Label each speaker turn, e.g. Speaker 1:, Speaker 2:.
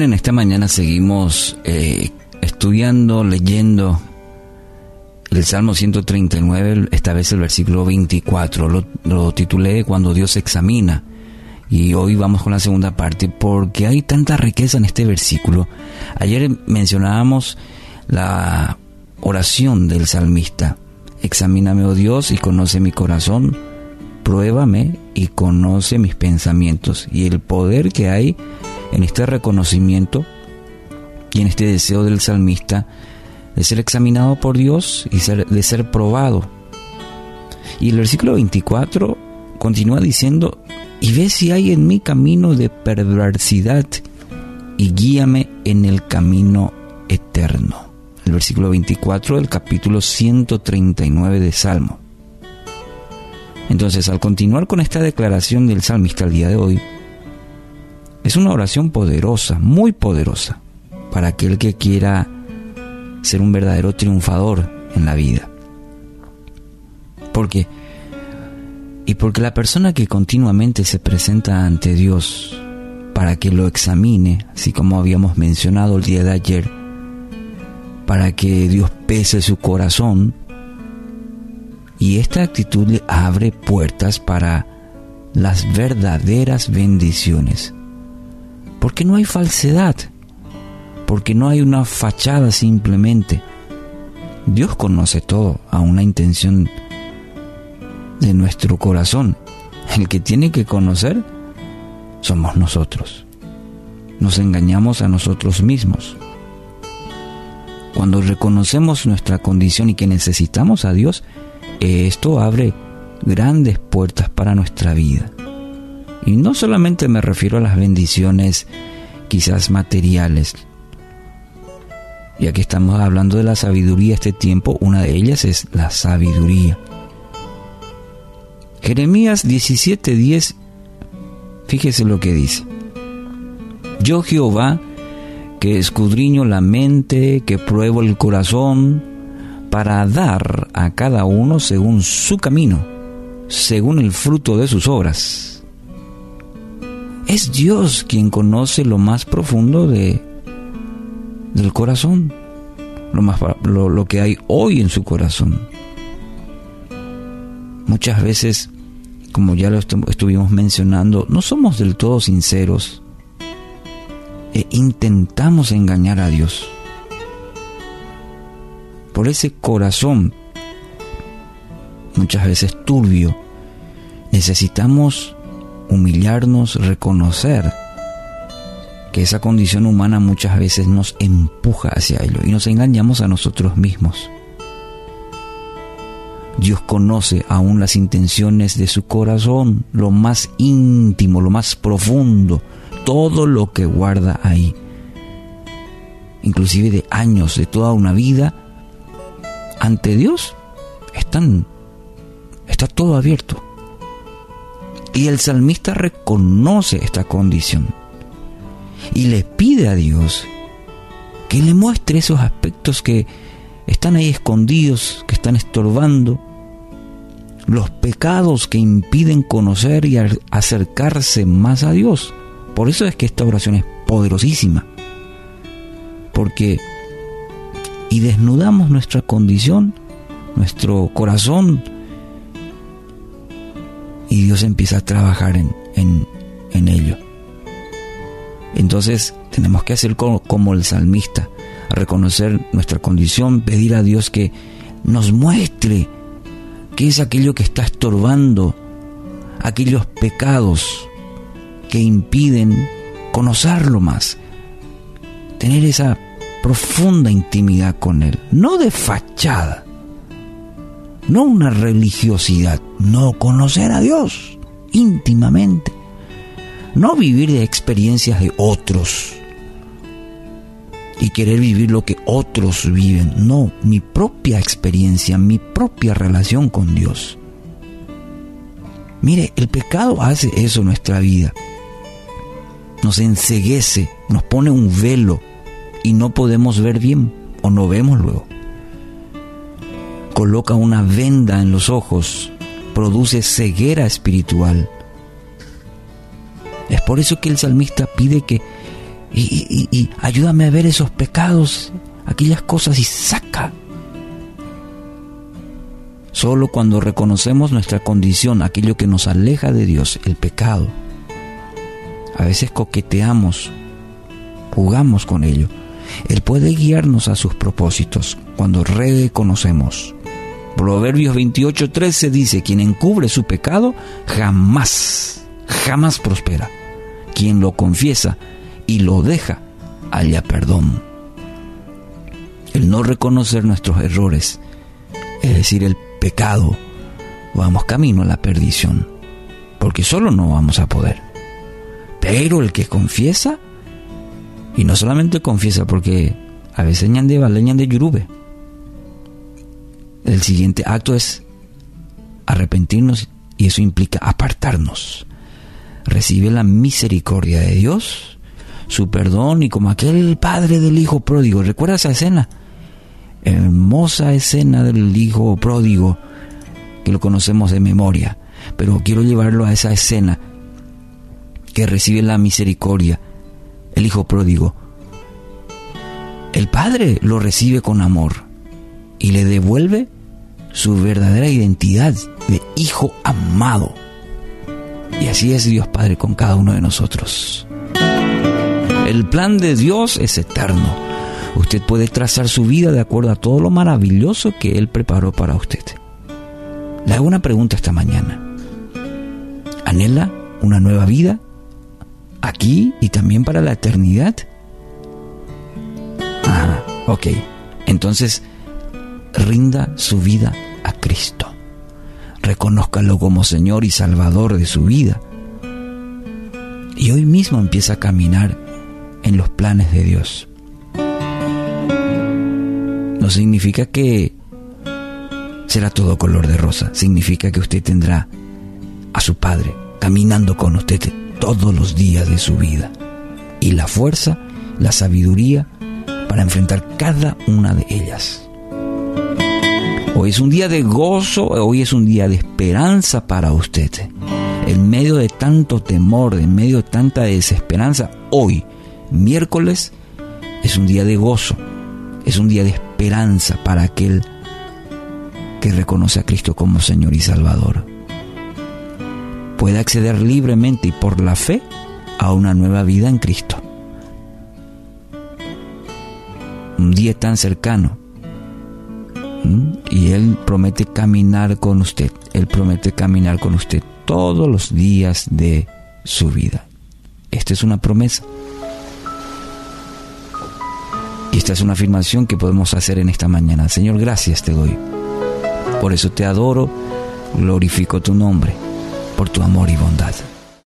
Speaker 1: En esta mañana seguimos eh, estudiando, leyendo el Salmo 139, esta vez el versículo 24. Lo, lo titulé Cuando Dios examina. Y hoy vamos con la segunda parte porque hay tanta riqueza en este versículo. Ayer mencionábamos la oración del salmista. Examíname, oh Dios, y conoce mi corazón. Pruébame y conoce mis pensamientos. Y el poder que hay en este reconocimiento y en este deseo del salmista de ser examinado por Dios y de ser probado. Y el versículo 24 continúa diciendo, y ve si hay en mi camino de perversidad y guíame en el camino eterno. El versículo 24 del capítulo 139 de Salmo. Entonces, al continuar con esta declaración del salmista al día de hoy, es una oración poderosa, muy poderosa, para aquel que quiera ser un verdadero triunfador en la vida. Porque y porque la persona que continuamente se presenta ante Dios para que lo examine, así como habíamos mencionado el día de ayer, para que Dios pese su corazón, y esta actitud le abre puertas para las verdaderas bendiciones porque no hay falsedad, porque no hay una fachada simplemente. Dios conoce todo, a una intención de nuestro corazón. El que tiene que conocer somos nosotros. Nos engañamos a nosotros mismos. Cuando reconocemos nuestra condición y que necesitamos a Dios, esto abre grandes puertas para nuestra vida. Y no solamente me refiero a las bendiciones quizás materiales. Y aquí estamos hablando de la sabiduría este tiempo, una de ellas es la sabiduría. Jeremías 17:10, fíjese lo que dice. Yo Jehová, que escudriño la mente, que pruebo el corazón, para dar a cada uno según su camino, según el fruto de sus obras. Es Dios quien conoce lo más profundo de, del corazón, lo, más, lo, que hay hoy en su corazón. Muchas veces, como ya lo estuvimos mencionando, no somos del todo sinceros e intentamos engañar a Dios. Por ese corazón, muchas veces turbio, necesitamos humillarnos, reconocer que esa condición humana muchas veces nos empuja hacia ello y nos engañamos a nosotros mismos. Dios conoce aún las intenciones de su corazón, lo más íntimo, lo más profundo, todo lo que guarda ahí. Inclusive de años, de toda una vida, ante Dios está todo abierto. Y el salmista reconoce esta condición y le pide a Dios que le muestre esos aspectos que están ahí escondidos, que están estorbando, los pecados que impiden conocer y acercarse más a Dios. Por eso es que esta oración es poderosísima. Porque y desnudamos nuestra condición, nuestro corazón, y Dios empieza a trabajar en, en, ello. Entonces tenemos que hacer como, como el salmista, reconocer nuestra condición, pedir a Dios que nos muestre qué es aquello que está estorbando, aquellos pecados que impiden conocerlo más, tener esa profunda intimidad con Él, no de fachada, no una religiosidad, no conocer a Dios íntimamente, no vivir de experiencias de otros y querer vivir lo que otros viven, no, mi propia experiencia, mi propia relación con Dios. Mire, el pecado hace eso en nuestra vida. Nos enseguece, nos pone un velo y no podemos ver bien o no vemos luego coloca una venda en los ojos, produce ceguera espiritual. Es por eso que el salmista pide que y, ayúdame a ver esos pecados, aquellas cosas y saca. Solo cuando reconocemos nuestra condición, aquello que nos aleja de Dios, el pecado, a veces coqueteamos, jugamos con ello. Él puede guiarnos a sus propósitos cuando reconocemos. Proverbios 28:13 dice, quien encubre su pecado jamás, jamás prospera. Quien lo confiesa y lo deja, haya perdón. El no reconocer nuestros errores, es decir, el pecado, vamos camino a la perdición, porque solo no vamos a poder. Pero el que confiesa, y no solamente confiesa, porque a veces ñan de leñan de yurube. El siguiente acto es arrepentirnos y eso implica apartarnos. Recibe la misericordia de Dios su perdón y como aquel padre del hijo pródigo. ¿Recuerda esa escena? Hermosa escena del hijo pródigo que lo conocemos de memoria. Pero quiero llevarlo a esa escena que recibe la misericordia, el hijo pródigo. El padre lo recibe con amor y le devuelve su verdadera identidad de hijo amado. Y así es Dios Padre con cada uno de nosotros. El plan de Dios es eterno. Usted puede trazar su vida de acuerdo a todo lo maravilloso que Él preparó para usted. Le hago una pregunta esta mañana. ¿Anhela una nueva vida? ¿Aquí y también para la eternidad? Ah, ok. Entonces, rinda su vida Cristo. Reconózcalo como Señor y Salvador de su vida. Y hoy mismo empieza a caminar en los planes de Dios. No significa que será todo color de rosa, significa que usted tendrá a su Padre caminando con usted todos los días de su vida y la fuerza, la sabiduría para enfrentar cada una de ellas. Hoy es un día de gozo, hoy es un día de esperanza para usted. En medio de tanto temor, en medio de tanta desesperanza, hoy miércoles es un día de gozo, es un día de esperanza para aquel que reconoce a Cristo como Señor y Salvador. Puede acceder libremente y por la fe a una nueva vida en Cristo. Un día tan cercano. Y Él promete caminar con usted. Él promete caminar con usted todos los días de su vida. Esta es una promesa. Y esta es una afirmación que podemos hacer en esta mañana. Señor, gracias te doy. Por eso te adoro, glorifico tu nombre, por tu amor y bondad.